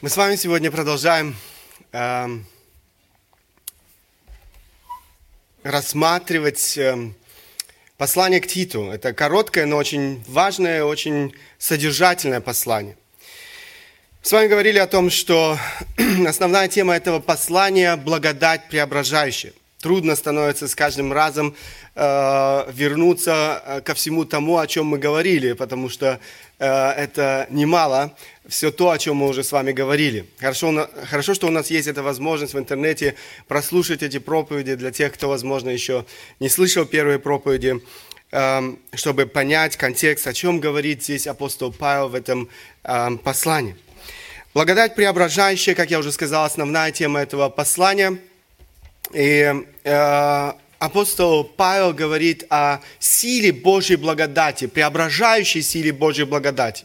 Мы с вами сегодня продолжаем э, рассматривать э, послание к Титу. Это короткое, но очень важное, очень содержательное послание. С вами говорили о том, что основная тема этого послания – благодать преображающая. Трудно становится с каждым разом э, вернуться э, ко всему тому, о чем мы говорили, потому что э, это немало, все то, о чем мы уже с вами говорили. Хорошо, хорошо, что у нас есть эта возможность в интернете прослушать эти проповеди для тех, кто, возможно, еще не слышал первые проповеди, э, чтобы понять контекст, о чем говорит здесь апостол Павел в этом э, послании. Благодать преображающая, как я уже сказал, основная тема этого послания – и э, апостол Павел говорит о силе Божьей благодати, преображающей силе Божьей благодати.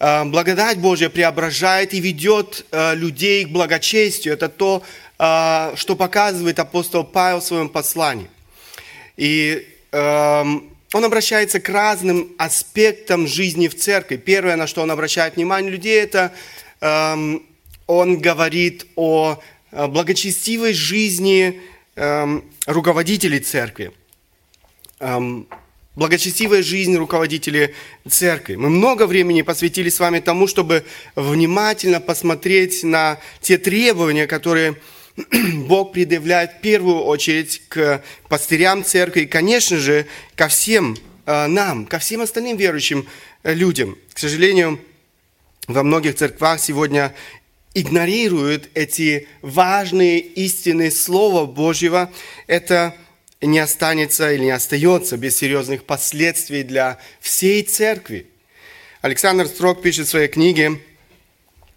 Э, благодать Божья преображает и ведет э, людей к благочестию. Это то, э, что показывает апостол Павел в своем послании. И э, он обращается к разным аспектам жизни в церкви. Первое, на что он обращает внимание людей, это э, он говорит о благочестивой жизни эм, руководителей церкви. Эм, благочестивая жизнь руководителей церкви. Мы много времени посвятили с вами тому, чтобы внимательно посмотреть на те требования, которые Бог предъявляет в первую очередь к пастырям церкви и, конечно же, ко всем э, нам, ко всем остальным верующим людям. К сожалению, во многих церквах сегодня игнорируют эти важные истины Слова Божьего, это не останется или не остается без серьезных последствий для всей церкви. Александр Строк пишет в своей книге,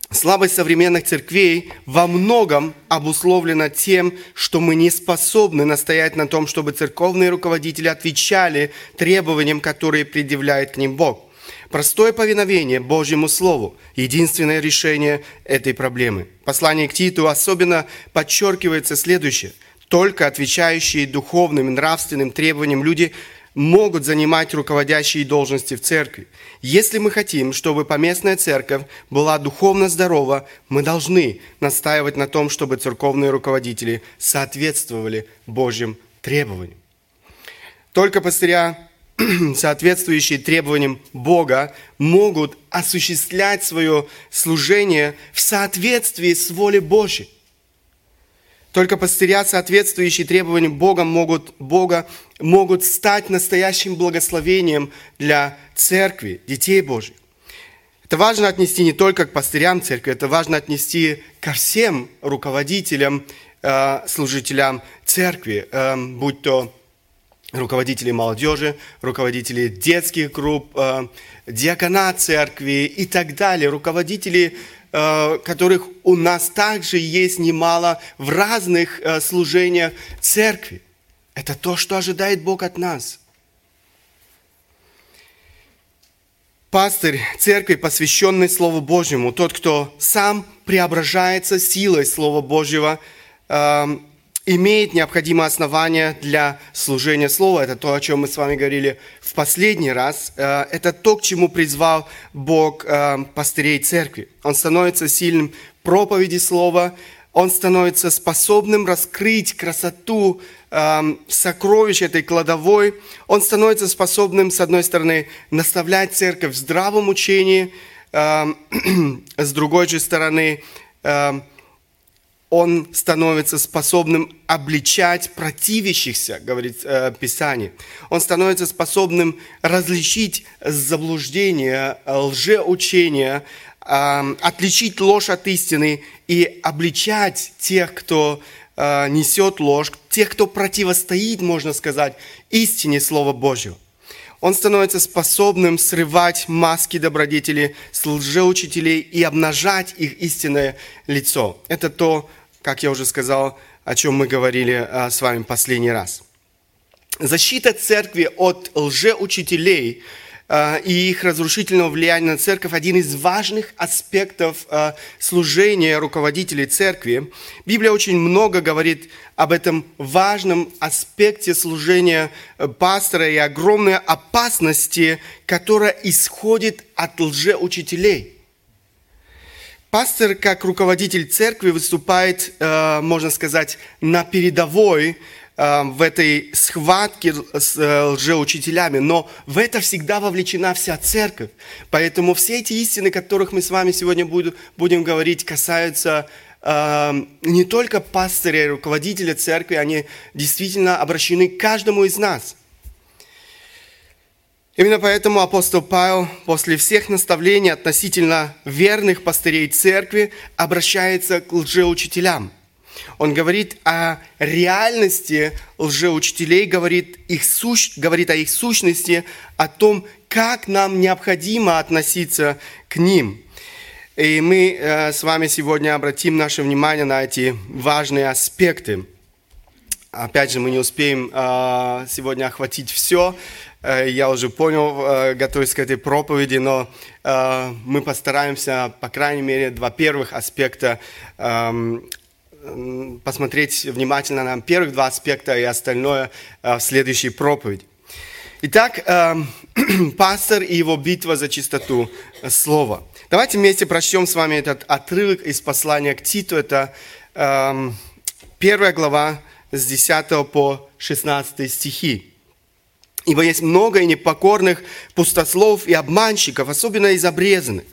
Слабость современных церквей во многом обусловлена тем, что мы не способны настоять на том, чтобы церковные руководители отвечали требованиям, которые предъявляет к ним Бог. Простое повиновение Божьему Слову – единственное решение этой проблемы. Послание к Титу особенно подчеркивается следующее. Только отвечающие духовным и нравственным требованиям люди могут занимать руководящие должности в церкви. Если мы хотим, чтобы поместная церковь была духовно здорова, мы должны настаивать на том, чтобы церковные руководители соответствовали Божьим требованиям. Только пастыря соответствующие требованиям Бога, могут осуществлять свое служение в соответствии с волей Божьей. Только пастыря, соответствующие требованиям Бога, могут, Бога, могут стать настоящим благословением для церкви, детей Божьих. Это важно отнести не только к пастырям церкви, это важно отнести ко всем руководителям, э, служителям церкви, э, будь то руководителей молодежи, руководителей детских групп, э, диакона церкви и так далее, руководители, э, которых у нас также есть немало в разных э, служениях церкви. Это то, что ожидает Бог от нас. Пастырь церкви, посвященный Слову Божьему, тот, кто сам преображается силой Слова Божьего, имеет необходимое основание для служения Слова. Это то, о чем мы с вами говорили в последний раз. Э, это то, к чему призвал Бог э, пастырей церкви. Он становится сильным проповеди Слова, он становится способным раскрыть красоту э, сокровищ этой кладовой. Он становится способным, с одной стороны, наставлять церковь в здравом учении, с другой же стороны, он становится способным обличать противящихся, говорит э, Писание. Он становится способным различить заблуждение, лжеучение, э, отличить ложь от истины и обличать тех, кто э, несет ложь, тех, кто противостоит, можно сказать, истине Слова Божьего. Он становится способным срывать маски добродетели с лжеучителей и обнажать их истинное лицо. Это то, как я уже сказал, о чем мы говорили а, с вами последний раз. Защита церкви от лжеучителей а, и их разрушительного влияния на церковь – один из важных аспектов а, служения руководителей церкви. Библия очень много говорит об этом важном аспекте служения пастора и огромной опасности, которая исходит от лжеучителей – Пастор, как руководитель церкви, выступает, э, можно сказать, на передовой э, в этой схватке с э, лжеучителями, но в это всегда вовлечена вся церковь. Поэтому все эти истины, о которых мы с вами сегодня будем говорить, касаются не только пастыря и руководителя церкви, они действительно обращены к каждому из нас – Именно поэтому апостол Павел после всех наставлений относительно верных пастырей церкви обращается к лжеучителям. Он говорит о реальности лжеучителей, говорит, их сущ, говорит о их сущности, о том, как нам необходимо относиться к ним. И мы э, с вами сегодня обратим наше внимание на эти важные аспекты. Опять же, мы не успеем э, сегодня охватить все, я уже понял, э, готовясь к этой проповеди, но э, мы постараемся, по крайней мере, два первых аспекта эм, посмотреть внимательно на первых два аспекта и остальное в следующей проповеди. Итак, эм, пастор и его битва за чистоту слова. Давайте вместе прочтем с вами этот отрывок из послания к Титу. Это эм, первая глава с 10 по 16 стихи. Ибо есть много и непокорных пустослов и обманщиков, особенно из обрезанных.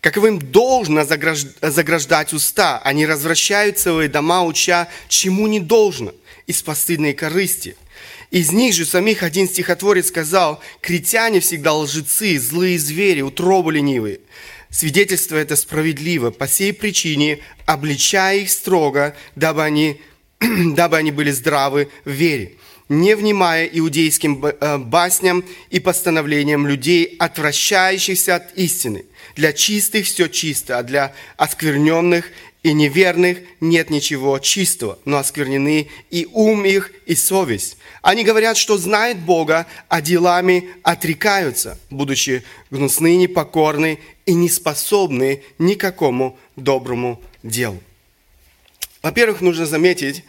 Каковым должно заграждать уста, они развращают целые дома, уча, чему не должно, из постыдной корысти. Из них же самих один стихотворец сказал, «Критяне всегда лжецы, злые звери, утробы ленивые». Свидетельство это справедливо, по сей причине, обличая их строго, дабы они, дабы они были здравы в вере не внимая иудейским э, басням и постановлениям людей, отвращающихся от истины. Для чистых все чисто, а для оскверненных и неверных нет ничего чистого, но осквернены и ум их, и совесть. Они говорят, что знают Бога, а делами отрекаются, будучи гнусны, непокорны и не способны никакому доброму делу. Во-первых, нужно заметить,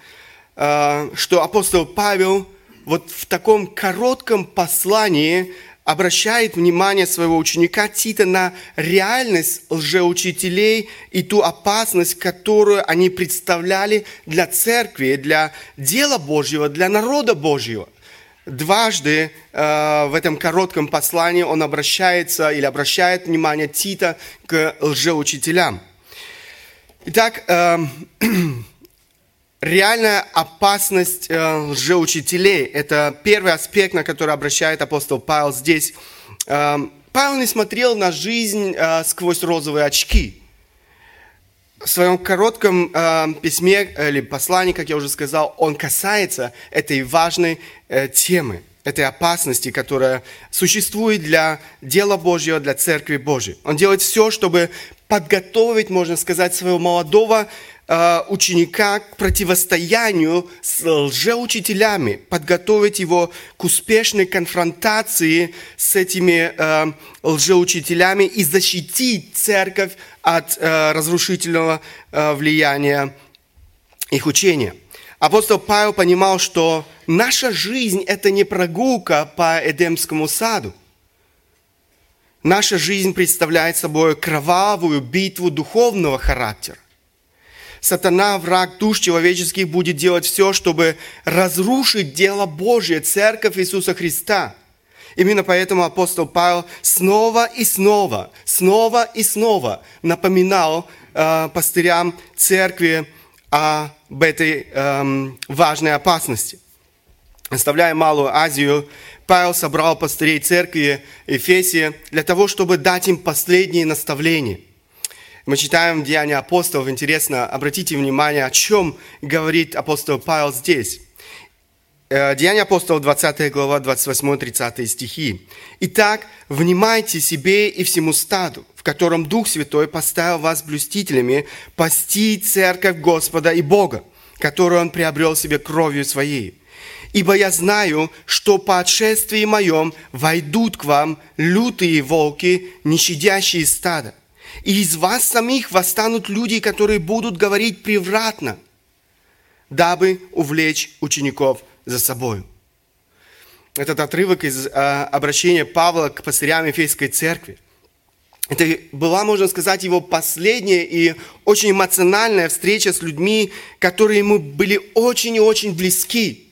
что апостол Павел вот в таком коротком послании обращает внимание своего ученика Тита на реальность лжеучителей и ту опасность, которую они представляли для церкви, для дела Божьего, для народа Божьего. Дважды э, в этом коротком послании он обращается или обращает внимание Тита к лжеучителям. Итак, э, реальная опасность э, лжеучителей. Это первый аспект, на который обращает апостол Павел здесь. Э, Павел не смотрел на жизнь э, сквозь розовые очки. В своем коротком э, письме или послании, как я уже сказал, он касается этой важной э, темы, этой опасности, которая существует для дела Божьего, для Церкви Божьей. Он делает все, чтобы подготовить, можно сказать, своего молодого Э, ученика к противостоянию с лжеучителями, подготовить его к успешной конфронтации с этими э, лжеучителями и защитить церковь от э, разрушительного влияния их учения. Апостол Павел понимал, что наша жизнь – это не прогулка по Эдемскому саду. Наша жизнь представляет собой кровавую битву духовного характера сатана, враг душ человеческих, будет делать все, чтобы разрушить дело Божье, церковь Иисуса Христа. Именно поэтому апостол Павел снова и снова, снова и снова напоминал э, пастырям церкви об этой э, важной опасности. Оставляя Малую Азию, Павел собрал пастырей церкви Ефесия для того, чтобы дать им последние наставления – мы читаем Деяния апостолов. Интересно, обратите внимание, о чем говорит апостол Павел здесь. Э, Деяния апостолов, 20 глава, 28-30 стихи. «Итак, внимайте себе и всему стаду, в котором Дух Святой поставил вас блюстителями, пасти церковь Господа и Бога, которую Он приобрел себе кровью Своей. Ибо я знаю, что по отшествии моем войдут к вам лютые волки, не щадящие стада. И из вас самих восстанут люди, которые будут говорить превратно, дабы увлечь учеников за собой. Этот отрывок из э, обращения Павла к пастырям Ефейской церкви. Это была, можно сказать, его последняя и очень эмоциональная встреча с людьми, которые ему были очень и очень близки.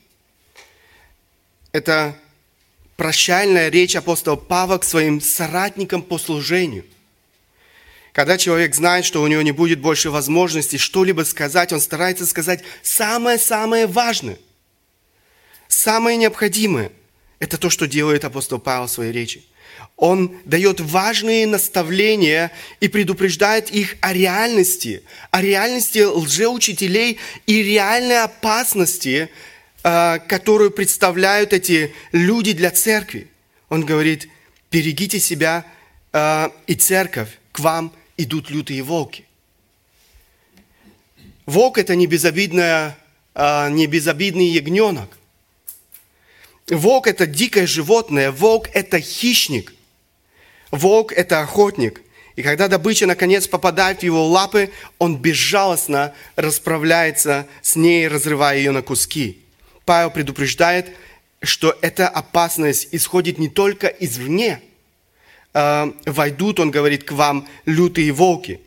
Это прощальная речь апостола Павла к своим соратникам по служению. Когда человек знает, что у него не будет больше возможности что-либо сказать, он старается сказать самое-самое важное, самое необходимое. Это то, что делает апостол Павел в своей речи. Он дает важные наставления и предупреждает их о реальности, о реальности лжеучителей и реальной опасности, а, которую представляют эти люди для церкви. Он говорит, берегите себя а, и церковь, к вам идут лютые волки. Волк – это не, безобидная, а, не безобидный ягненок. Волк – это дикое животное, волк – это хищник. Волк – это охотник. И когда добыча наконец попадает в его лапы, он безжалостно расправляется с ней, разрывая ее на куски. Павел предупреждает, что эта опасность исходит не только извне. Э, войдут, он говорит, к вам лютые волки.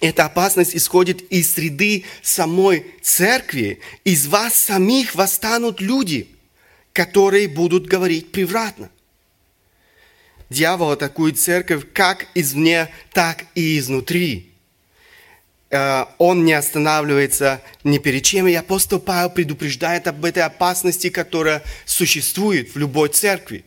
Эта опасность исходит из среды самой церкви. Из вас самих восстанут люди, которые будут говорить превратно. Дьявол атакует церковь как извне, так и изнутри. Э, он не останавливается ни перед чем. И апостол Павел предупреждает об этой опасности, которая существует в любой церкви.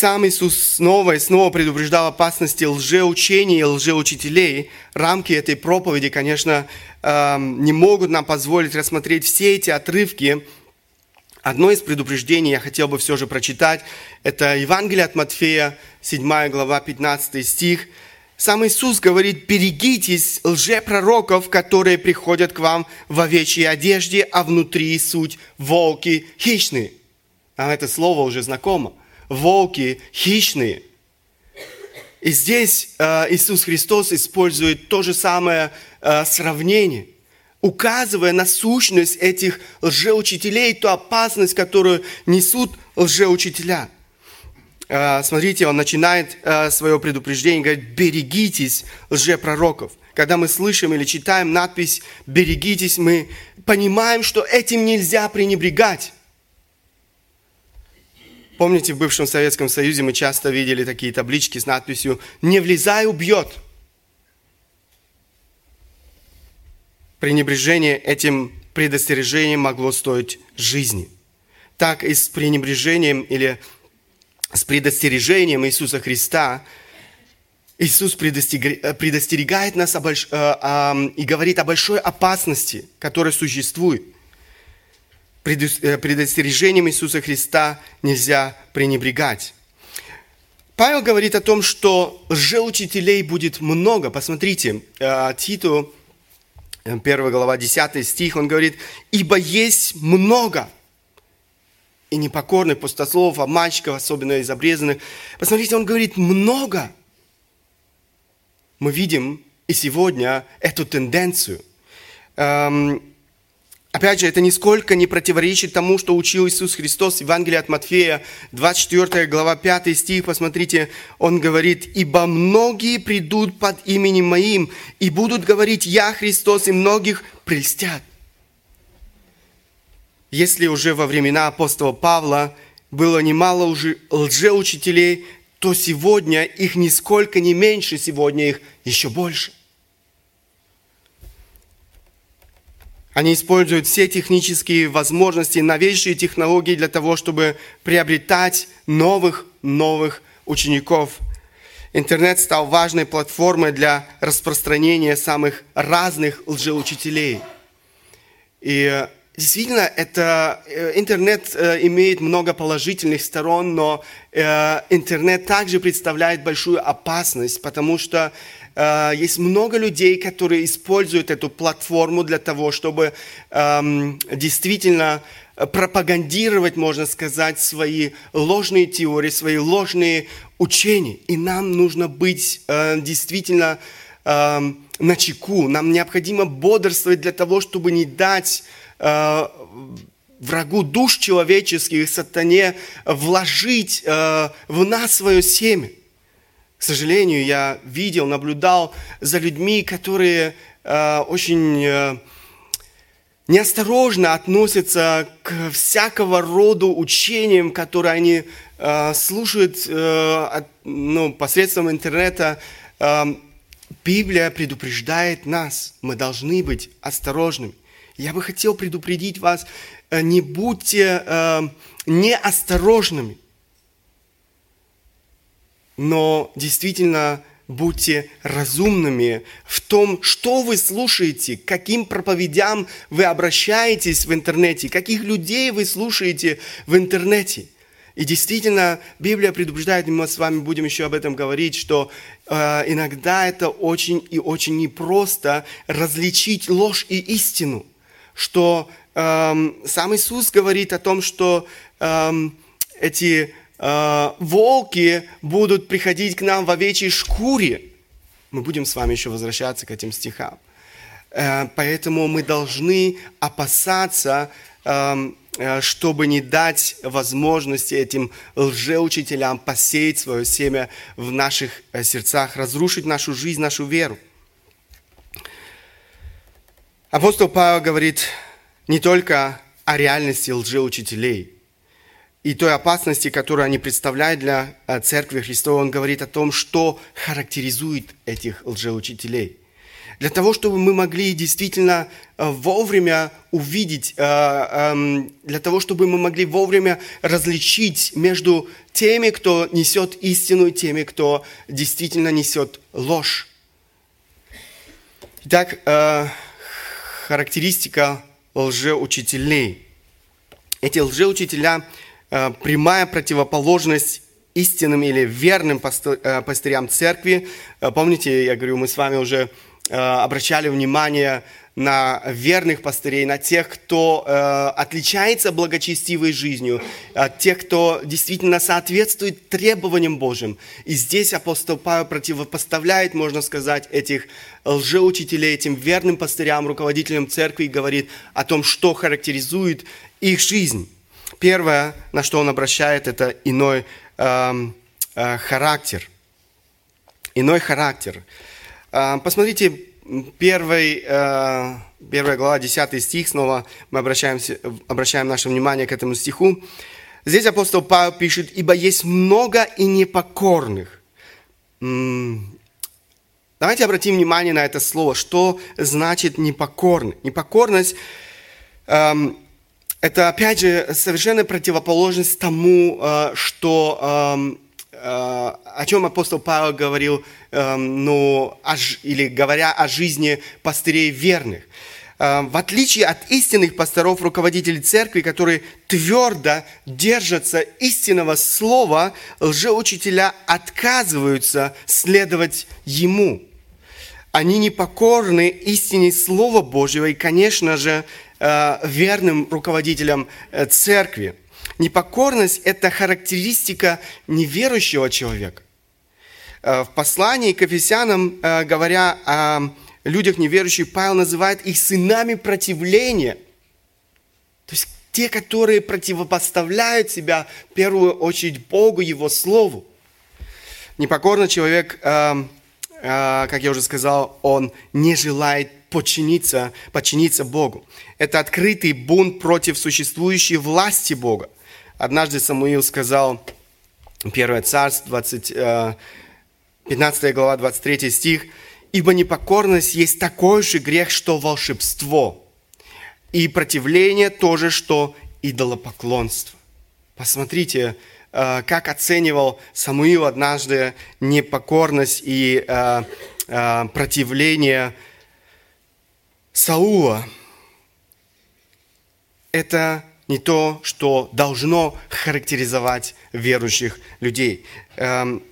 Сам Иисус снова и снова предупреждал опасности лжеучений и лжеучителей. Рамки этой проповеди, конечно, эм, не могут нам позволить рассмотреть все эти отрывки. Одно из предупреждений я хотел бы все же прочитать. Это Евангелие от Матфея, 7 глава, 15 стих – сам Иисус говорит, берегитесь лжепророков, которые приходят к вам в овечьей одежде, а внутри суть волки хищные. А это слово уже знакомо. Волки хищные. И здесь э, Иисус Христос использует то же самое э, сравнение, указывая на сущность этих лжеучителей, ту опасность, которую несут лжеучителя – Э, смотрите, он начинает свое предупреждение, говорит, берегитесь лжепророков. Когда мы слышим или читаем надпись «берегитесь», мы понимаем, что этим нельзя пренебрегать. Помните, в бывшем Советском Союзе мы часто видели такие таблички с надписью «Не влезай, убьет». Пренебрежение этим предостережением могло стоить жизни. Так и с пренебрежением или с предостережением Иисуса Христа, Иисус предостерегает нас. Э, и говорит о большой опасности, которая существует. Э, предостережением Иисуса Христа нельзя пренебрегать. Павел говорит о том, что лжеучителей будет много. Посмотрите, э, Титу, 1 глава, 10 стих, он говорит, «Ибо есть много» и непокорных, пустословов, обманщиков, особенно из обрезанных. Посмотрите, он говорит много. Мы видим и сегодня эту тенденцию. Опять же, это нисколько не противоречит тому, что учил Иисус Христос в Евангелии от Матфея, 24 глава, 5 стих. Посмотрите, он говорит, «Ибо многие придут под именем Моим и будут говорить, Я Христос, и многих прельстят». Если уже во времена апостола Павла было немало уже лжеучителей, то сегодня их нисколько не меньше, сегодня их еще больше. Они используют все технические возможности, новейшие технологии для того, чтобы приобретать новых, новых учеников. Интернет стал важной платформой для распространения самых разных лжеучителей. И Действительно, это, э, интернет э, имеет много положительных сторон, но э, интернет также представляет большую опасность, потому что есть много людей, которые используют эту платформу для того, чтобы эм, действительно пропагандировать, можно сказать, свои ложные теории, свои ложные учения. И нам нужно быть действительно эм, на чеку, нам необходимо бодрствовать для того, чтобы не дать Э, врагу душ человеческих, сатане, вложить э, в нас свое семя. К сожалению, я видел, наблюдал за людьми, которые э, очень э, неосторожно относятся к всякого рода учениям, которые они э, слушают э, от, ну, посредством интернета. Э, Библия предупреждает нас, мы должны быть осторожными. Я бы хотел предупредить вас, э, не будьте э, неосторожными но действительно будьте разумными в том, что вы слушаете, к каким проповедям вы обращаетесь в интернете, каких людей вы слушаете в интернете. И действительно, Библия предупреждает, и мы с вами будем еще об этом говорить, что э, иногда это очень и очень непросто различить ложь и истину. Что э, сам Иисус говорит о том, что э, эти э, волки будут приходить к нам в овечьей шкуре. Мы будем с вами еще возвращаться к этим стихам. Э, поэтому мы должны опасаться, эм, э, чтобы не дать возможности этим лжеучителям посеять свое семя в наших э, сердцах, разрушить нашу жизнь, нашу веру. Апостол Павел говорит не только о реальности лжеучителей – и той опасности, которую они представляют для э, Церкви Христовой, он говорит о том, что характеризует этих лжеучителей. Для того, чтобы мы могли действительно э, вовремя увидеть, э, эм, для того, чтобы мы могли вовремя различить между теми, кто несет истину, и теми, кто действительно несет ложь. Итак, характеристика лжеучителей. Эти лжеучителя – прямая противоположность истинным или верным э, пастырям церкви. Э, помните, я говорю, мы с вами уже обращали внимание на верных пастырей, на тех, кто отличается благочестивой жизнью, тех, кто действительно соответствует требованиям Божьим. И здесь апостол Павел противопоставляет, можно сказать, этих лжеучителей, этим верным пастырям, руководителям церкви, и говорит о том, что характеризует их жизнь. Первое, на что он обращает, это иной э, э, характер. Иной характер. Э, посмотрите, первый, э, первая глава, 10 стих, снова мы обращаемся, обращаем наше внимание к этому стиху. Здесь апостол Павел пишет, «Ибо есть много и непокорных». Давайте обратим внимание на это слово. Что значит непокорный? Непокорность эм, это, опять же, совершенно противоположность тому, э, что, эм, э, о чем апостол Павел говорил, эм, ну, или говоря о жизни пастырей верных. Э, в отличие от истинных пасторов, руководителей церкви, которые твердо держатся истинного слова, лжеучителя отказываются следовать ему. Они непокорны истине Слова Божьего и, конечно же, верным руководителем э, церкви. Непокорность – это характеристика неверующего человека. Э, в послании к Ефесянам, говоря о людях неверующих, Павел называет их сынами противления. То есть те, которые противопоставляют себя в первую очередь Богу, Его Слову. Непокорный человек, как я уже сказал, он не желает подчиниться, подчиниться Богу. Это открытый бунт против существующей власти Бога. Однажды Самуил сказал, 1 Царств, 20, 15 глава, 23 стих, «Ибо непокорность есть такой же грех, что волшебство, и противление тоже, что идолопоклонство». Посмотрите, э, как оценивал Самуил однажды непокорность и э, э, противление Саула – это не то, что должно характеризовать верующих людей. Эм,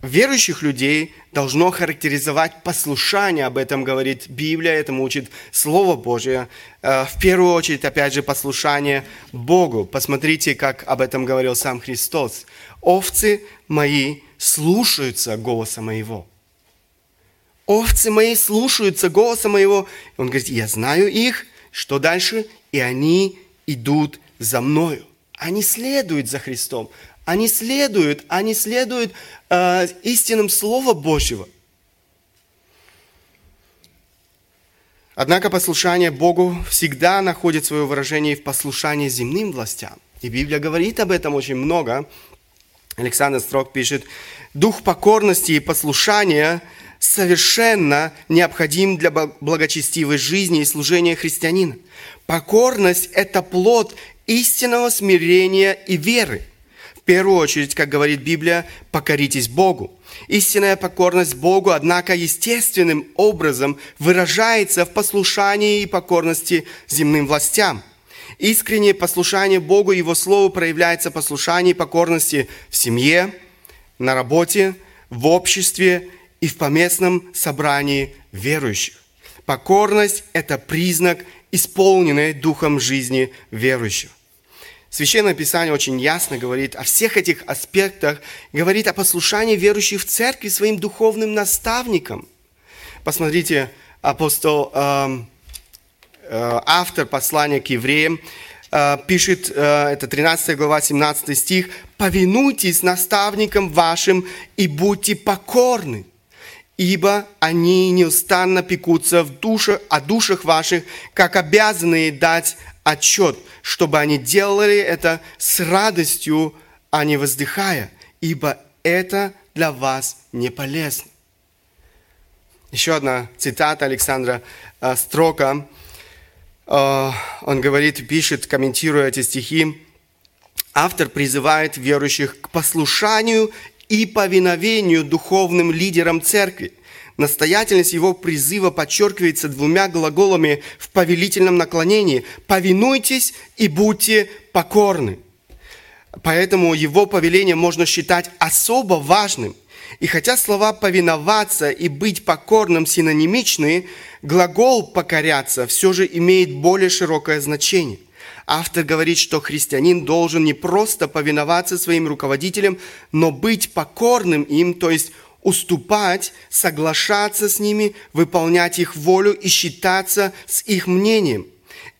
верующих людей должно характеризовать послушание, об этом говорит Библия, этому учит Слово Божье. Э, в первую очередь, опять же, послушание Богу. Посмотрите, как об этом говорил сам Христос. «Овцы мои слушаются голоса моего» овцы мои слушаются голоса моего. Он говорит, я знаю их. Что дальше? И они идут за мною. Они следуют за Христом. Они следуют, они следуют э, истинным Слова Божьего. Однако послушание Богу всегда находит свое выражение в послушании земным властям. И Библия говорит об этом очень много. Александр Строк пишет, «Дух покорности и послушания совершенно необходим для благочестивой жизни и служения христианина. Покорность – это плод истинного смирения и веры. В первую очередь, как говорит Библия, покоритесь Богу. Истинная покорность Богу, однако, естественным образом выражается в послушании и покорности земным властям. Искреннее послушание Богу и Его Слову проявляется в послушании и покорности в семье, на работе, в обществе и в поместном собрании верующих. Покорность – это признак исполненной духом жизни верующего. Священное Писание очень ясно говорит о всех этих аспектах, говорит о послушании верующих в церкви своим духовным наставникам. Посмотрите, апостол, э, э, автор послания к евреям, э, пишет, э, это 13 глава, 17 стих, «Повинуйтесь наставникам вашим и будьте покорны, ибо они неустанно пекутся в душе, о душах ваших, как обязанные дать отчет, чтобы они делали это с радостью, а не воздыхая, ибо это для вас не полезно. Еще одна цитата Александра э, Строка. Э, он говорит, пишет, комментируя эти стихи, автор призывает верующих к послушанию и повиновению духовным лидерам церкви. Настоятельность его призыва подчеркивается двумя глаголами в повелительном наклонении. «Повинуйтесь и будьте покорны». Поэтому его повеление можно считать особо важным. И хотя слова «повиноваться» и «быть покорным» синонимичны, глагол «покоряться» все же имеет более широкое значение. Автор говорит, что христианин должен не просто повиноваться своим руководителям, но быть покорным им, то есть уступать, соглашаться с ними, выполнять их волю и считаться с их мнением.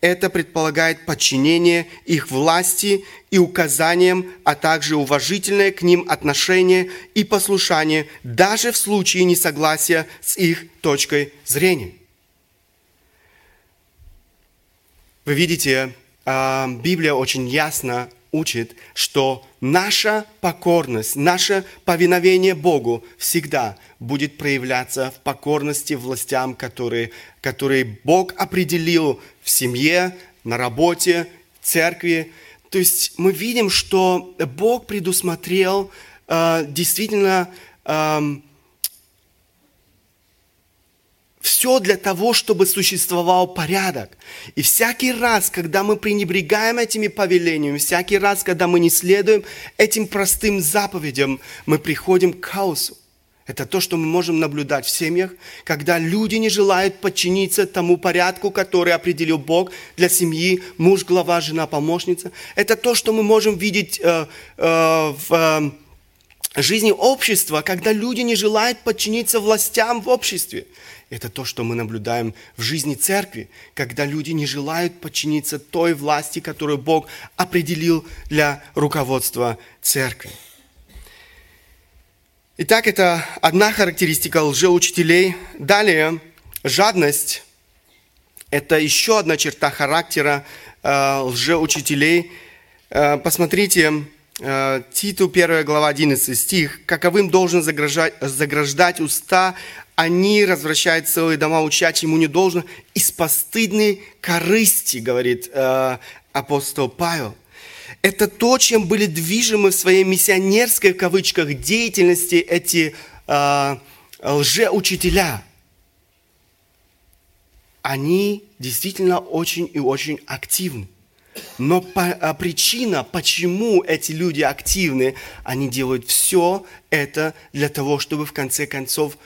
Это предполагает подчинение их власти и указаниям, а также уважительное к ним отношение и послушание, даже в случае несогласия с их точкой зрения. Вы видите, Библия очень ясно учит, что наша покорность, наше повиновение Богу всегда будет проявляться в покорности властям, которые, которые Бог определил в семье, на работе, в церкви. То есть мы видим, что Бог предусмотрел э, действительно э, все для того, чтобы существовал порядок. И всякий раз, когда мы пренебрегаем этими повелениями, всякий раз, когда мы не следуем этим простым заповедям, мы приходим к хаосу. Это то, что мы можем наблюдать в семьях, когда люди не желают подчиниться тому порядку, который определил Бог для семьи, муж, глава, жена, помощница. Это то, что мы можем видеть э, э, в э, жизни общества, когда люди не желают подчиниться властям в обществе. Это то, что мы наблюдаем в жизни церкви, когда люди не желают подчиниться той власти, которую Бог определил для руководства церкви. Итак, это одна характеристика лжеучителей. Далее, жадность – это еще одна черта характера э, лжеучителей. Э, посмотрите, Титу 1 глава 11 стих. «Каковым должен заграждать, заграждать уста они развращают целые дома, учать ему не должно, из постыдной корысти, говорит э, апостол Павел. Это то, чем были движимы в своей миссионерской, в кавычках, деятельности эти э, лжеучителя. Они действительно очень и очень активны. Но а, причина, почему эти люди активны, они делают все это для того, чтобы в конце концов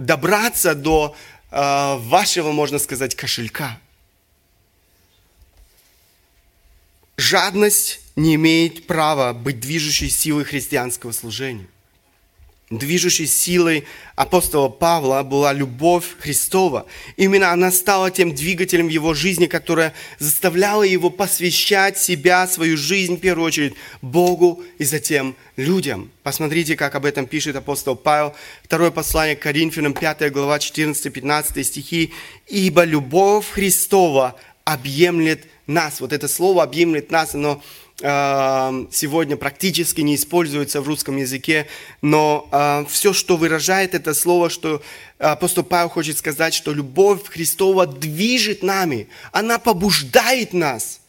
добраться до э, вашего, можно сказать, кошелька. Жадность не имеет права быть движущей силой христианского служения. Движущей силой апостола Павла была любовь Христова. Именно она стала тем двигателем его жизни, которая заставляла его посвящать себя, свою жизнь, в первую очередь, Богу и затем людям. Посмотрите, как об этом пишет апостол Павел. Второе послание к Коринфянам, 5 глава, 14-15 стихи. «Ибо любовь Христова объемлет нас». Вот это слово «объемлет нас», оно сегодня практически не используется в русском языке, но э, все, что выражает это слово, что апостол Павел хочет сказать, что любовь Христова движет нами, она побуждает нас,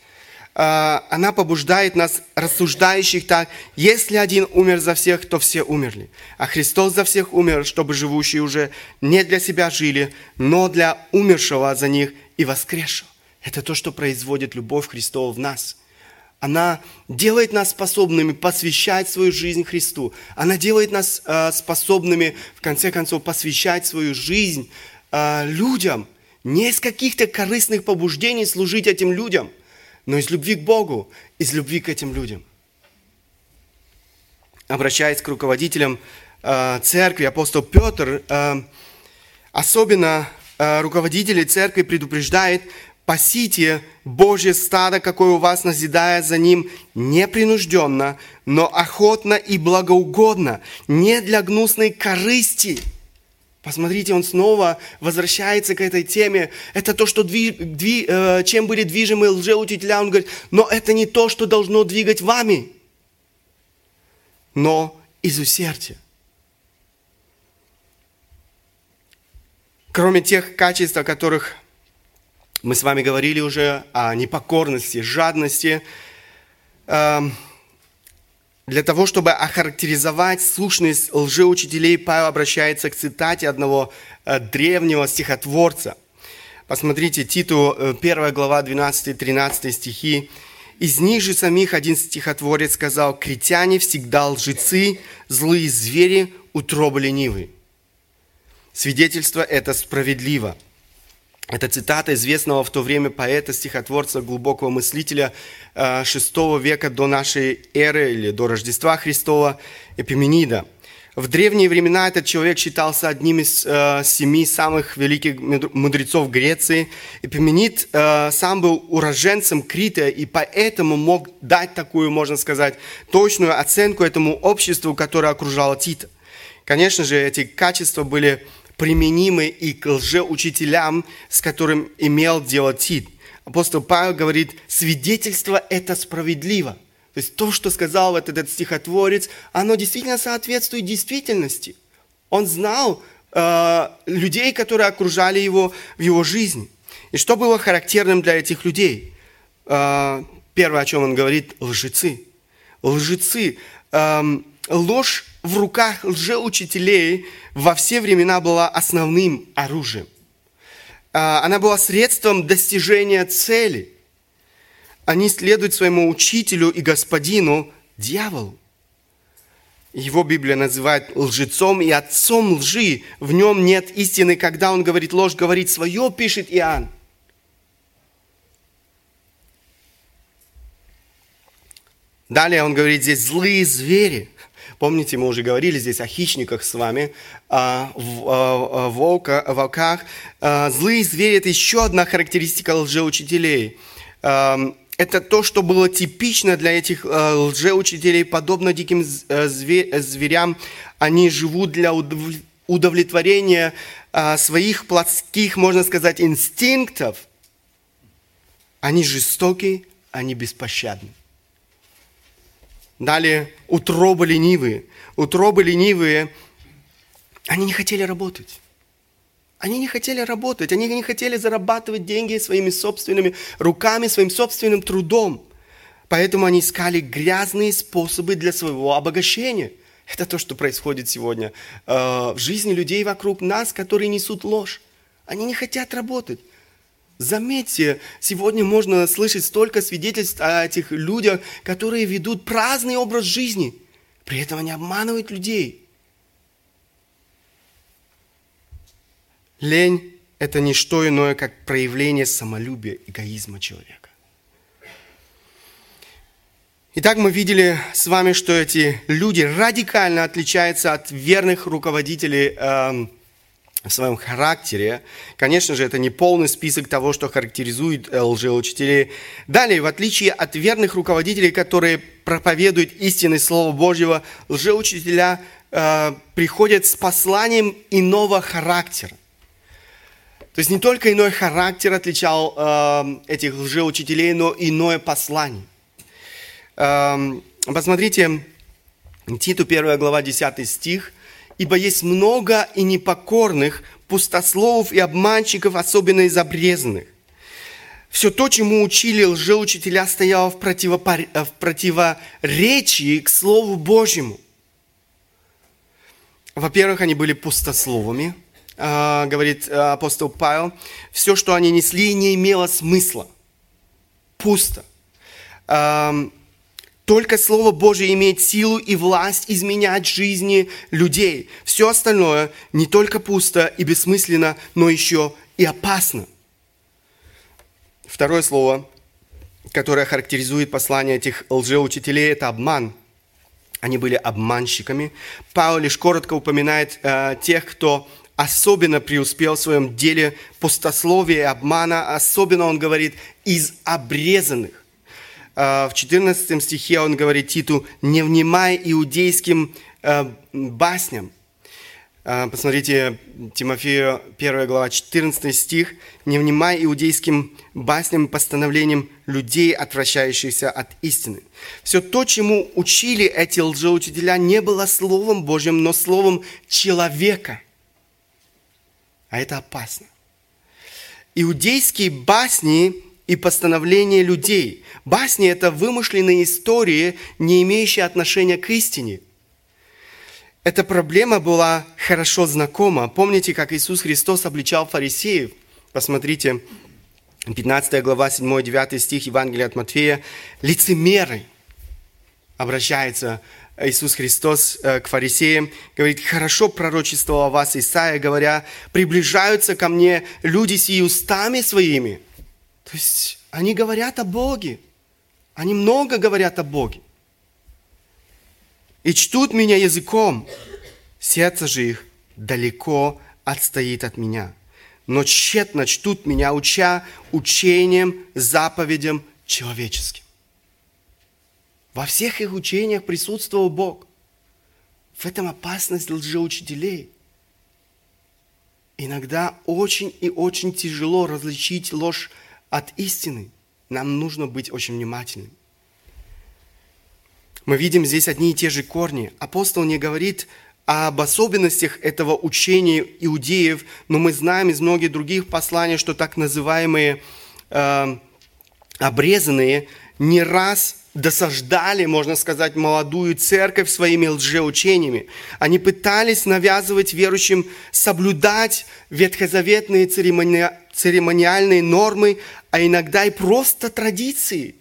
э, она побуждает нас, рассуждающих так, если один умер за всех, то все умерли, а Христос за всех умер, чтобы живущие уже не для себя жили, но для умершего за них и воскресшего. Это то, что производит любовь Христова в нас – она делает нас способными посвящать свою жизнь Христу. Она делает нас э, способными, в конце концов, посвящать свою жизнь э, людям. Не из каких-то корыстных побуждений служить этим людям, но из любви к Богу, из любви к этим людям. Обращаясь к руководителям э, церкви, апостол Петр, э, особенно э, руководители церкви предупреждает Пасите Божье стадо, какое у вас, назидая за ним непринужденно, но охотно и благоугодно, не для гнусной корысти. Посмотрите, он снова возвращается к этой теме. Это то, что дви, дви, э, чем были движимы лжеучителя. Он говорит, но это не то, что должно двигать вами, но из усердия. Кроме тех качеств, о которых мы с вами говорили уже о непокорности, жадности. Эм, для того, чтобы охарактеризовать сущность лжеучителей, Павел обращается к цитате одного э, древнего стихотворца. Посмотрите, Титу, 1 э, глава, 12-13 стихи. «Из них же самих один стихотворец сказал, «Критяне всегда лжецы, злые звери, утробы ленивы». Свидетельство это справедливо – это цитата известного в то время поэта, стихотворца, глубокого мыслителя VI э, века до нашей эры или до Рождества Христова Эпименида. В древние времена этот человек считался одним из э, семи самых великих мудрецов Греции. Эпименид э, сам был уроженцем Крита и поэтому мог дать такую, можно сказать, точную оценку этому обществу, которое окружало Тита. Конечно же, эти качества были применимы и к лжеучителям, с которым имел дело Тит. Апостол Павел говорит, свидетельство это справедливо. То есть то, что сказал этот, этот стихотворец, оно действительно соответствует действительности. Он знал э, людей, которые окружали его в его жизни. И что было характерным для этих людей? Э, первое, о чем он говорит, лжецы. Лжецы. Э, ложь в руках лжеучителей во все времена была основным оружием. А, она была средством достижения цели. Они следуют своему учителю и господину, дьяволу. Его Библия называет лжецом и отцом лжи. В нем нет истины. Когда он говорит ложь, говорит свое, пишет Иоанн. Далее он говорит здесь злые звери. Помните, мы уже говорили здесь о хищниках с вами, о, волка, о волках. А, злые звери – это еще одна характеристика лжеучителей. А, это то, что было типично для этих а, лжеучителей, подобно диким зверям. Они живут для удовлетворения своих плотских, можно сказать, инстинктов. Они жестоки, они беспощадны. Далее, утробы ленивые. Утробы ленивые, они не хотели работать. Они не хотели работать, они не хотели зарабатывать деньги своими собственными руками, своим собственным трудом. Поэтому они искали грязные способы для своего обогащения. Это то, что происходит сегодня э, в жизни людей вокруг нас, которые несут ложь. Они не хотят работать. Заметьте, сегодня можно слышать столько свидетельств о этих людях, которые ведут праздный образ жизни. При этом они обманывают людей. Лень – это не что иное, как проявление самолюбия, эгоизма человека. Итак, мы видели с вами, что эти люди радикально отличаются от верных руководителей э, в своем характере. Конечно же, это не полный список того, что характеризует э, лжеучителей. Далее, в отличие от верных руководителей, которые проповедуют истины Слова Божьего, лжеучителя э, приходят с посланием иного характера. То есть не только иной характер отличал э, этих лжеучителей, но иное послание. Э, посмотрите, Титу 1 глава 10 стих – ибо есть много и непокорных, пустословов и обманщиков, особенно из обрезанных. Все то, чему учили лжеучителя, стояло в, противопор... в противоречии к Слову Божьему. Во-первых, они были пустословами, а, говорит а, апостол Павел. Все, что они несли, не имело смысла. Пусто. Только Слово Божье имеет силу и власть изменять жизни людей. Все остальное не только пусто и бессмысленно, но еще и опасно. Второе слово, которое характеризует послание этих лжеучителей, это обман. Они были обманщиками. Павел лишь коротко упоминает э, тех, кто особенно преуспел в своем деле пустословия и обмана. Особенно он говорит из обрезанных. А, в 14 стихе он говорит Титу, не внимай иудейским а, басням. А, посмотрите, Тимофею 1 глава 14 стих. «Не внимай иудейским басням, постановлениям людей, отвращающихся от истины». Все то, чему учили эти лжеучителя, не было Словом Божьим, но Словом человека. А это опасно. Иудейские басни и постановления людей. Басни – это вымышленные истории, не имеющие отношения к истине. Эта проблема была хорошо знакома. Помните, как Иисус Христос обличал фарисеев? Посмотрите, 15 глава, 7-9 стих Евангелия от Матфея. Лицемеры обращается Иисус Христос э, к фарисеям, говорит, хорошо пророчествовал вас Исаия, говоря, приближаются ко мне люди сии устами своими – то есть они говорят о Боге. Они много говорят о Боге. И чтут меня языком. Сердце же их далеко отстоит от меня. Но тщетно чтут меня, уча учением, заповедям человеческим. Во всех их учениях присутствовал Бог. В этом опасность лжеучителей. Иногда очень и очень тяжело различить ложь от истины, нам нужно быть очень внимательными. Мы видим здесь одни и те же корни. Апостол не говорит об особенностях этого учения иудеев, но мы знаем из многих других посланий, что так называемые э, обрезанные не раз досаждали, можно сказать, молодую церковь своими лжеучениями. Они пытались навязывать верующим соблюдать ветхозаветные церемониальные нормы, а иногда и просто традиции.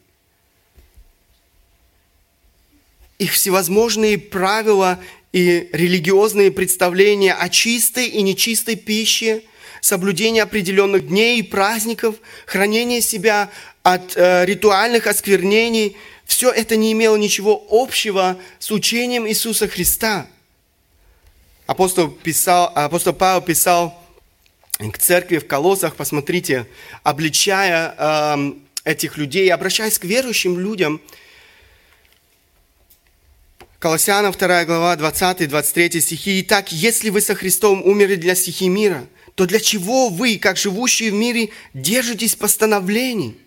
Их всевозможные правила и религиозные представления о чистой и нечистой пище, соблюдение определенных дней и праздников, хранение себя от э, ритуальных осквернений – все это не имело ничего общего с учением Иисуса Христа. Апостол, писал, апостол Павел писал к церкви в Колоссах, посмотрите, обличая э, этих людей, обращаясь к верующим людям, Колоссянам 2 глава 20-23 стихи. «Итак, если вы со Христом умерли для стихи мира, то для чего вы, как живущие в мире, держитесь постановлений?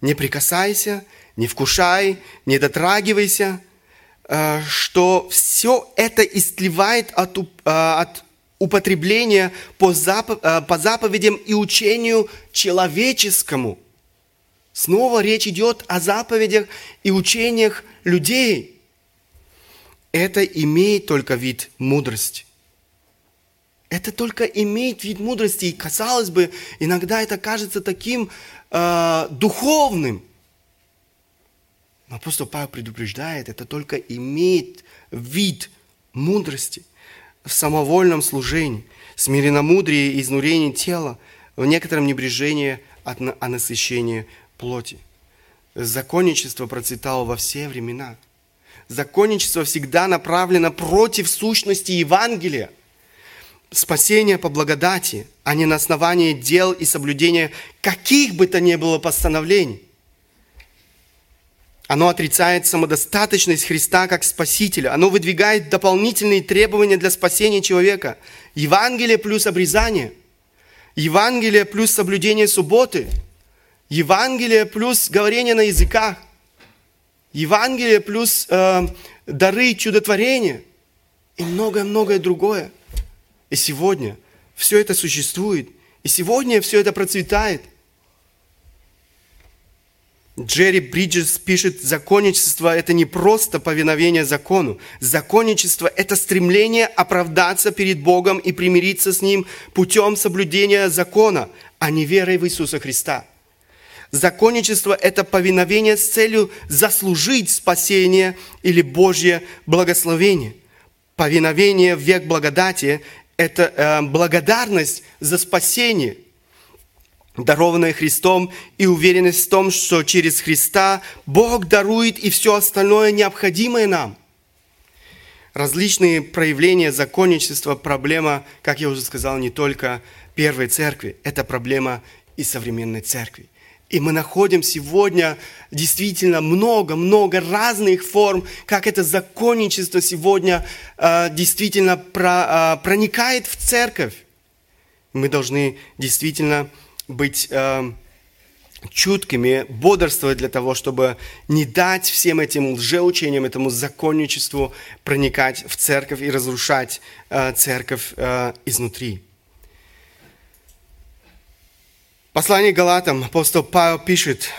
Не прикасайся не вкушай, не дотрагивайся, э, что все это истлевает от, э, от употребления по, запов, э, по заповедям и учению человеческому. Снова речь идет о заповедях и учениях людей. Это имеет только вид мудрости. Это только имеет вид мудрости. И казалось бы, иногда это кажется таким э, духовным – но апостол Павел предупреждает, это только имеет вид мудрости в самовольном служении, смиренномудрии и изнурении тела, в некотором небрежении от, о насыщении плоти. Законничество процветало во все времена. Законничество всегда направлено против сущности Евангелия. Спасение по благодати, а не на основании дел и соблюдения каких бы то ни было постановлений. Оно отрицает самодостаточность Христа как Спасителя. Оно выдвигает дополнительные требования для спасения человека. Евангелие плюс обрезание. Евангелие плюс соблюдение субботы. Евангелие плюс говорение на языках. Евангелие плюс э, дары чудотворения. И многое-многое другое. И сегодня все это существует. И сегодня все это процветает – Джерри Бриджес пишет, законничество – это не просто повиновение закону. Законничество – это стремление оправдаться перед Богом и примириться с Ним путем соблюдения закона, а не верой в Иисуса Христа. Законничество – это повиновение с целью заслужить спасение или Божье благословение. Повиновение в век благодати – это э, благодарность за спасение – дарованное Христом, и уверенность в том, что через Христа Бог дарует и все остальное необходимое нам. Различные проявления законничества – проблема, как я уже сказал, не только первой церкви, это проблема и современной церкви. И мы находим сегодня действительно много-много разных форм, как это законничество сегодня э, действительно про, э, проникает в церковь. Мы должны действительно быть э, чуткими, бодрствовать для того, чтобы не дать всем этим лжеучениям, этому законничеству проникать в церковь и разрушать э, церковь э, изнутри. Послание Галатам апостол Павел пишет,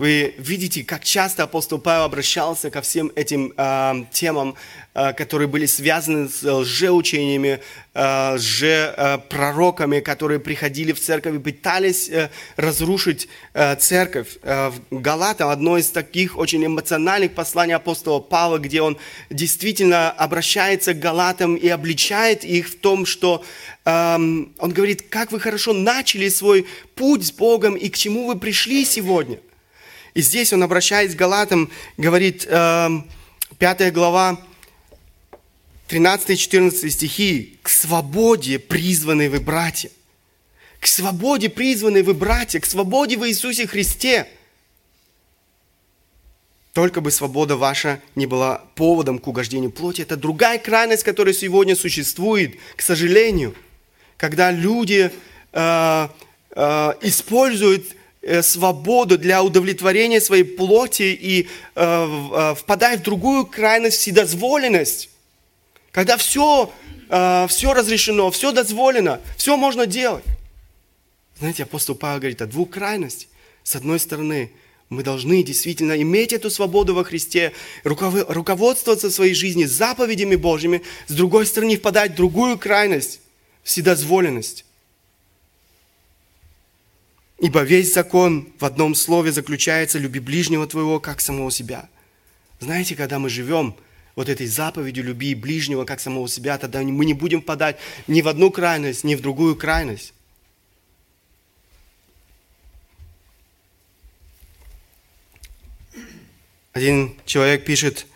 вы видите, как часто апостол Павел обращался ко всем этим э, темам, э, которые были связаны с лжеучениями, э, лжепророками, которые приходили в церковь и пытались э, разрушить э, церковь. Э, в Галатам одно из таких очень эмоциональных посланий апостола Павла, где он действительно обращается к Галатам и обличает их в том, что э, он говорит, как вы хорошо начали свой путь с Богом и к чему вы пришли сегодня – и здесь он, обращаясь к Галатам, говорит, 5 эм, глава, 13-14 стихи, «К свободе призваны вы, братья». К свободе призваны вы, братья, к свободе в Иисусе Христе. Только бы свобода ваша не была поводом к угождению плоти. Это другая крайность, которая сегодня существует, к сожалению. Когда люди э, э, используют свободу для удовлетворения своей плоти и э, э, впадает в другую крайность, вседозволенность. Когда все, э, все разрешено, все дозволено, все можно делать. Знаете, апостол Павел говорит о двух крайностях. С одной стороны, мы должны действительно иметь эту свободу во Христе, руководствоваться своей жизнью заповедями Божьими, с другой стороны, впадать в другую крайность, вседозволенность. Ибо весь закон в одном слове заключается «люби ближнего твоего, как самого себя». Знаете, когда мы живем вот этой заповедью «люби ближнего, как самого себя», тогда мы не будем подать ни в одну крайность, ни в другую крайность. Один человек пишет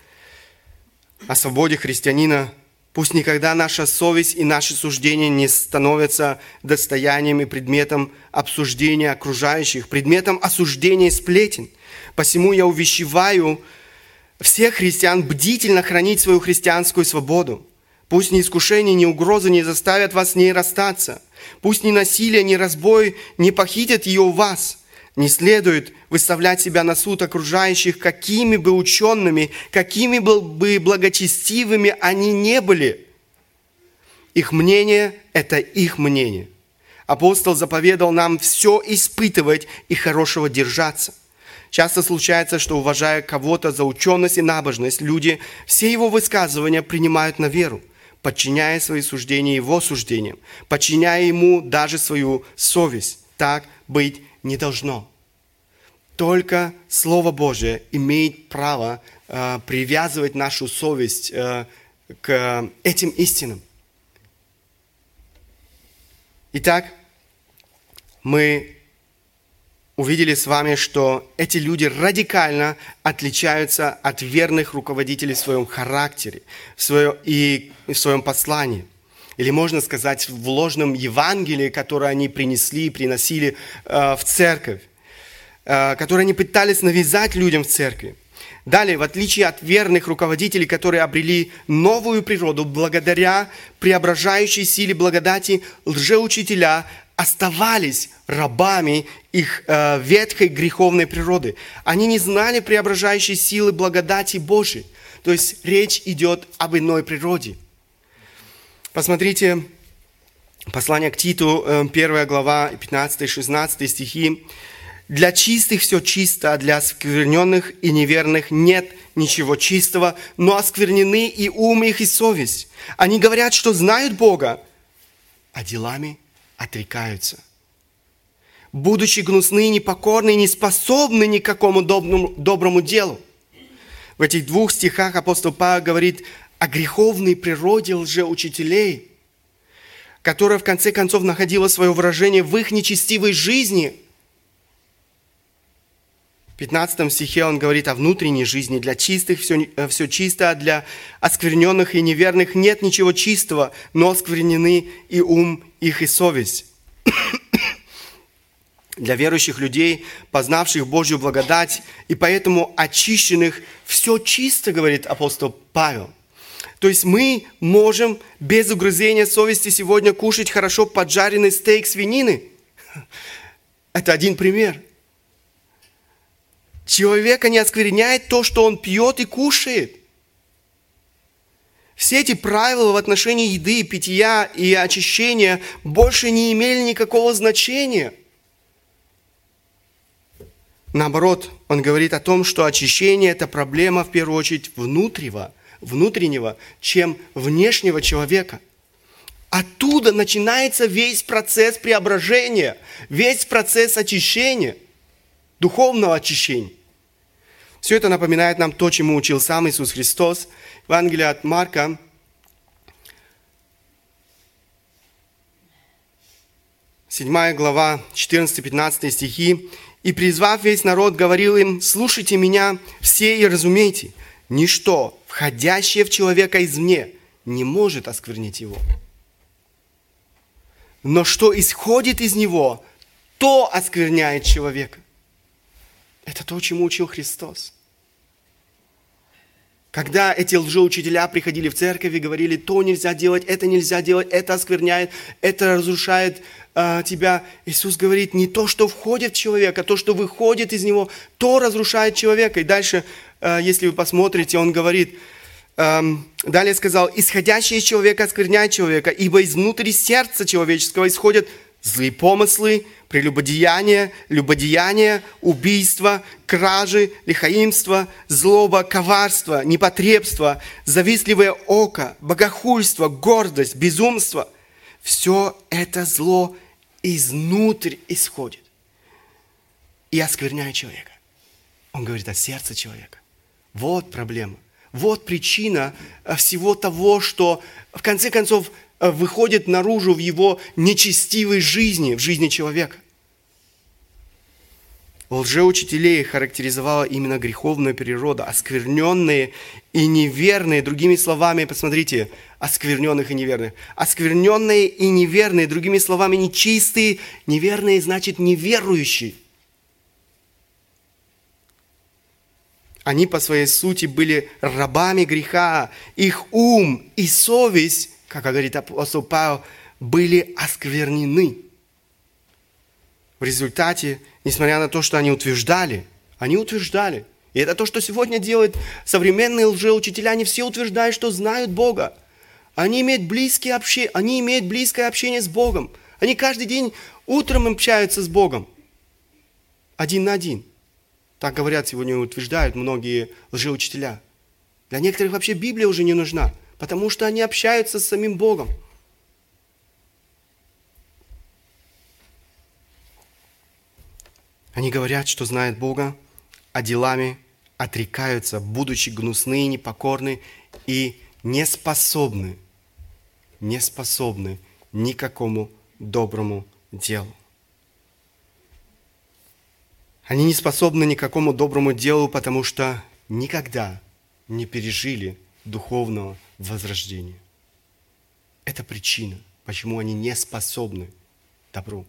о свободе христианина – Пусть никогда наша совесть и наши суждения не становятся достоянием и предметом обсуждения окружающих, предметом осуждения и сплетен. Посему я увещеваю всех христиан бдительно хранить свою христианскую свободу. Пусть ни искушения, ни угрозы не заставят вас с ней расстаться. Пусть ни насилие, ни разбой не похитят ее у вас – не следует выставлять себя на суд окружающих, какими бы учеными, какими бы благочестивыми они не были. Их мнение – это их мнение. Апостол заповедал нам все испытывать и хорошего держаться. Часто случается, что, уважая кого-то за ученость и набожность, люди все его высказывания принимают на веру, подчиняя свои суждения его суждениям, подчиняя ему даже свою совесть. Так быть не должно. Только Слово Божие имеет право э, привязывать нашу совесть э, к этим истинам. Итак, мы увидели с вами, что эти люди радикально отличаются от верных руководителей в своем характере в своем, и в своем послании. Или можно сказать, в ложном Евангелии, которое они принесли и приносили э, в церковь, э, которое они пытались навязать людям в церкви. Далее, в отличие от верных руководителей, которые обрели новую природу благодаря преображающей силе благодати, лжеучителя оставались рабами их э, ветхой греховной природы. Они не знали преображающей силы благодати Божией. То есть речь идет об иной природе. Посмотрите, послание к Титу, 1 э, глава, 15-16 стихи. Для чистых все чисто, а для оскверненных и неверных нет ничего чистого, но осквернены и ум их, и совесть. Они говорят, что знают Бога, а делами отрекаются. Будучи гнусны, непокорны, не способны ни к какому доброму, доброму делу. В этих двух стихах апостол Павел говорит о греховной природе лжеучителей, которая в конце концов находила свое выражение в их нечестивой жизни – в 15 стихе он говорит о внутренней жизни. Для чистых все, э, все чисто, а для оскверненных и неверных нет ничего чистого, но осквернены и ум их, и совесть. Для верующих людей, познавших Божью благодать и поэтому очищенных, все чисто, говорит апостол Павел. То есть мы можем без угрызения совести сегодня кушать хорошо поджаренный стейк свинины. Это один пример – Человека не оскверняет то, что он пьет и кушает. Все эти правила в отношении еды, питья и очищения больше не имели никакого значения. Наоборот, он говорит о том, что очищение – это проблема в первую очередь внутреннего, внутреннего, чем внешнего человека. Оттуда начинается весь процесс преображения, весь процесс очищения – духовного очищения. Все это напоминает нам то, чему учил сам Иисус Христос. Евангелие от Марка, Седьмая глава, 14-15 стихи. «И призвав весь народ, говорил им, слушайте меня все и разумейте, ничто, входящее в человека извне, не может осквернить его. Но что исходит из него, то оскверняет человека. Это то, чему учил Христос. Когда эти лжеучителя приходили в церковь и говорили, то нельзя делать, это нельзя делать, это оскверняет, это разрушает э, тебя, Иисус говорит, не то, что входит в человека, а то, что выходит из него, то разрушает человека. И дальше, если вы посмотрите, он говорит, э, далее сказал, исходящее из человека оскверняет человека, ибо изнутри сердца человеческого исходят злые помыслы, прелюбодеяние, любодеяние, убийство, кражи, лихаимство, злоба, коварство, непотребство, завистливое око, богохульство, гордость, безумство. Все это зло изнутрь исходит и оскверняет человека. Он говорит о сердце человека. Вот проблема. Вот причина всего того, что в конце концов выходит наружу в его нечестивой жизни, в жизни человека. Лжеучителей характеризовала именно греховная природа, оскверненные и неверные. Другими словами, посмотрите, оскверненных и неверных. Оскверненные и неверные, другими словами, нечистые, неверные значит неверующие. Они по своей сути были рабами греха. Их ум и совесть, как говорит апостол Павел, были осквернены. В результате несмотря на то, что они утверждали, они утверждали. И это то, что сегодня делают современные лжеучителя. Они все утверждают, что знают Бога. Они имеют, близкие общение, они имеют близкое общение с Богом. Они каждый день утром общаются с Богом. Один на один. Так говорят сегодня, утверждают многие лжеучителя. Для некоторых вообще Библия уже не нужна, потому что они общаются с самим Богом. Они говорят, что знают Бога, а делами отрекаются, будучи гнусны, непокорны и неспособны, неспособны ни к какому доброму делу. Они не способны ни к какому доброму делу, потому что никогда не пережили духовного возрождения. Это причина, почему они не способны добру.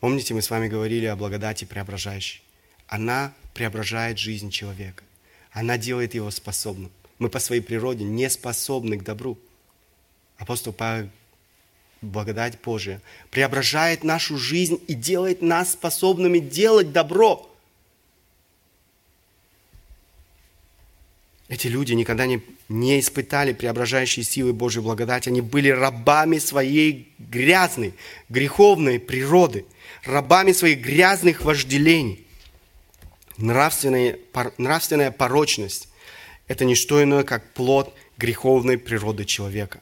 Помните, мы с вами говорили о благодати преображающей. Она преображает жизнь человека. Она делает его способным. Мы по своей природе не способны к добру. Апостол Павел, благодать Божия, преображает нашу жизнь и делает нас способными делать добро. Эти люди никогда не, не испытали преображающей силы Божьей благодати. Они были рабами своей грязной, греховной природы, рабами своих грязных вожделений. Нравственная, нравственная порочность – это не что иное, как плод греховной природы человека.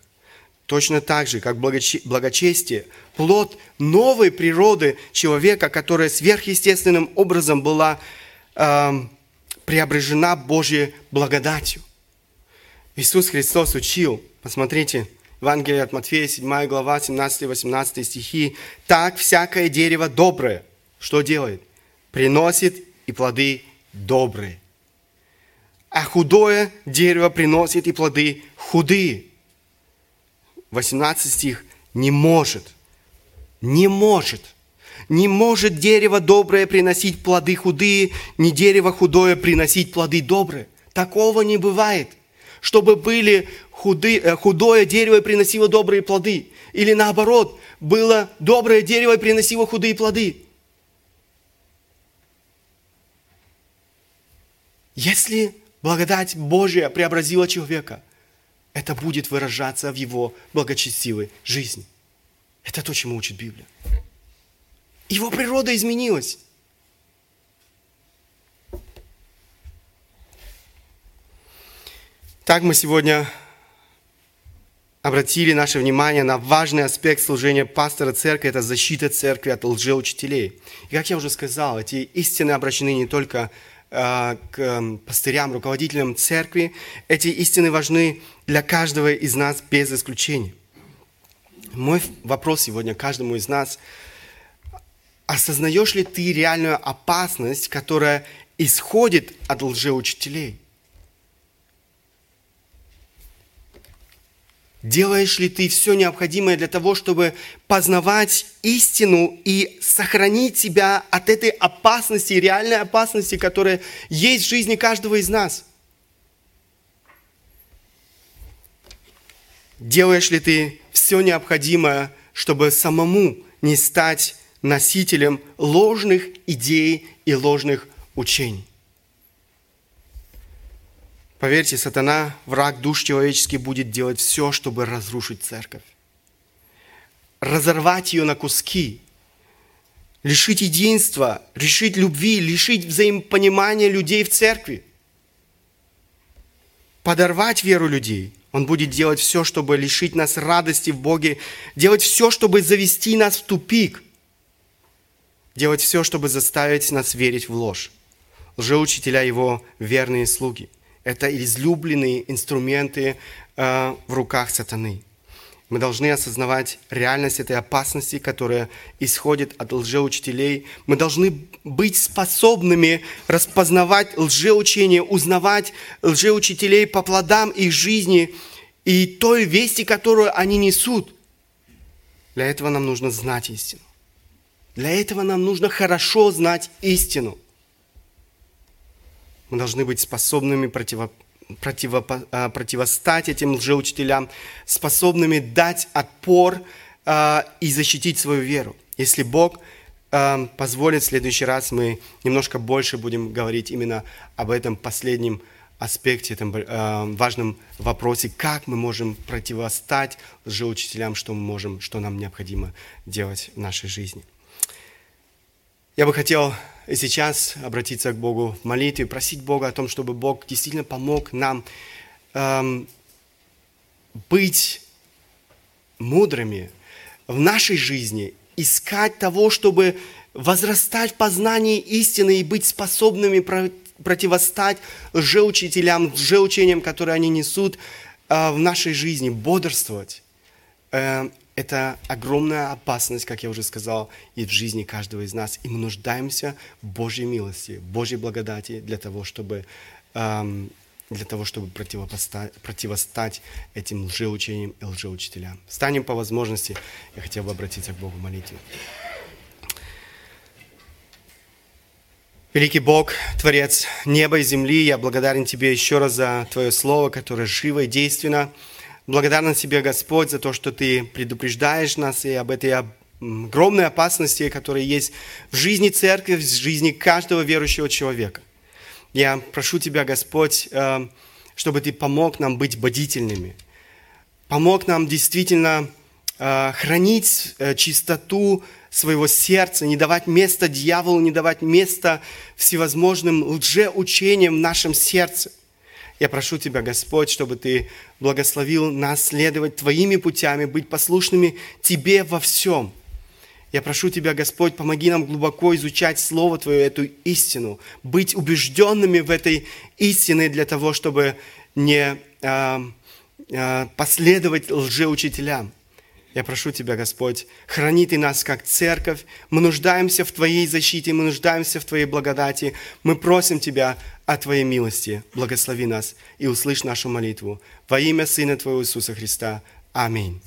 Точно так же, как благочестие – плод новой природы человека, которая сверхъестественным образом была э, преображена Божьей благодатью. Иисус Христос учил, посмотрите, Евангелие от Матфея, 7 глава, 17-18 стихи. «Так всякое дерево доброе, что делает? Приносит и плоды добрые. А худое дерево приносит и плоды худые». 18 стих. «Не может, не может – не может дерево доброе приносить плоды худые, не дерево худое приносить плоды добрые. Такого не бывает. Чтобы были худы, э, худое дерево и приносило добрые плоды. Или наоборот, было доброе дерево и приносило худые плоды. Если благодать Божья преобразила человека, это будет выражаться в его благочестивой жизни. Это то, чему учит Библия. Его природа изменилась. Так мы сегодня обратили наше внимание на важный аспект служения пастора церкви – это защита церкви от лжеучителей. И как я уже сказал, эти истины обращены не только к пастырям, руководителям церкви, эти истины важны для каждого из нас без исключения. Мой вопрос сегодня каждому из нас – осознаешь ли ты реальную опасность, которая исходит от лжеучителей? Делаешь ли ты все необходимое для того, чтобы познавать истину и сохранить себя от этой опасности, реальной опасности, которая есть в жизни каждого из нас? Делаешь ли ты все необходимое, чтобы самому не стать носителем ложных идей и ложных учений. Поверьте, сатана, враг душ человеческих, будет делать все, чтобы разрушить церковь. Разорвать ее на куски, лишить единства, лишить любви, лишить взаимопонимания людей в церкви, подорвать веру людей. Он будет делать все, чтобы лишить нас радости в Боге, делать все, чтобы завести нас в тупик – делать все, чтобы заставить нас верить в ложь. Лжеучителя его верные слуги. Это излюбленные инструменты э, в руках сатаны. Мы должны осознавать реальность этой опасности, которая исходит от лжеучителей. Мы должны быть способными распознавать лжеучение, узнавать лжеучителей по плодам их жизни и той вести, которую они несут. Для этого нам нужно знать истину. Для этого нам нужно хорошо знать истину. Мы должны быть способными противо, противо, а, противостать этим лжеучителям, способными дать отпор а, и защитить свою веру. Если Бог а, позволит, в следующий раз мы немножко больше будем говорить именно об этом последнем аспекте, этом важном вопросе, как мы можем противостать лжеучителям, что мы можем, что нам необходимо делать в нашей жизни. Я бы хотел сейчас обратиться к Богу в молитве, просить Бога о том, чтобы Бог действительно помог нам эм, быть мудрыми в нашей жизни, искать того, чтобы возрастать в познании истины и быть способными противостать лжеучителям, лжеучениям, которые они несут э, в нашей жизни, бодрствовать. Э, Это огромная опасность, как я уже сказал, и в жизни каждого из нас. И мы нуждаемся в Божьей милости, Божьей благодати для того, чтобы, эм, для того, чтобы противостать, противостать этим лжеучениям и лжеучителям. Станем по возможности. Я хотел бы обратиться к Богу в молитве. Великий Бог, Творец неба и земли, я благодарен Тебе еще раз за Твое Слово, которое живо и действенно. Благодарен Тебе, Господь, за то, что Ты предупреждаешь нас и об этой огромной опасности, которая есть в жизни церкви, в жизни каждого верующего человека. Я прошу Тебя, Господь, э, чтобы Ты помог нам быть бодительными, помог нам действительно э, хранить э, чистоту своего сердца, не давать места дьяволу, не давать места всевозможным лжеучениям в нашем сердце. Я прошу Тебя, Господь, чтобы Ты благословил нас следовать Твоими путями, быть послушными Тебе во всем. Я прошу Тебя, Господь, помоги нам глубоко изучать Слово Твое, эту истину, быть убежденными в этой истине для того, чтобы не э, э, последовать лжеучителям. Я прошу Тебя, Господь, храни Ты нас как церковь. Мы нуждаемся в Твоей защите, мы нуждаемся в Твоей благодати. Мы просим Тебя о Твоей милости. Благослови нас и услышь нашу молитву. Во имя Сына Твоего Иисуса Христа. Аминь.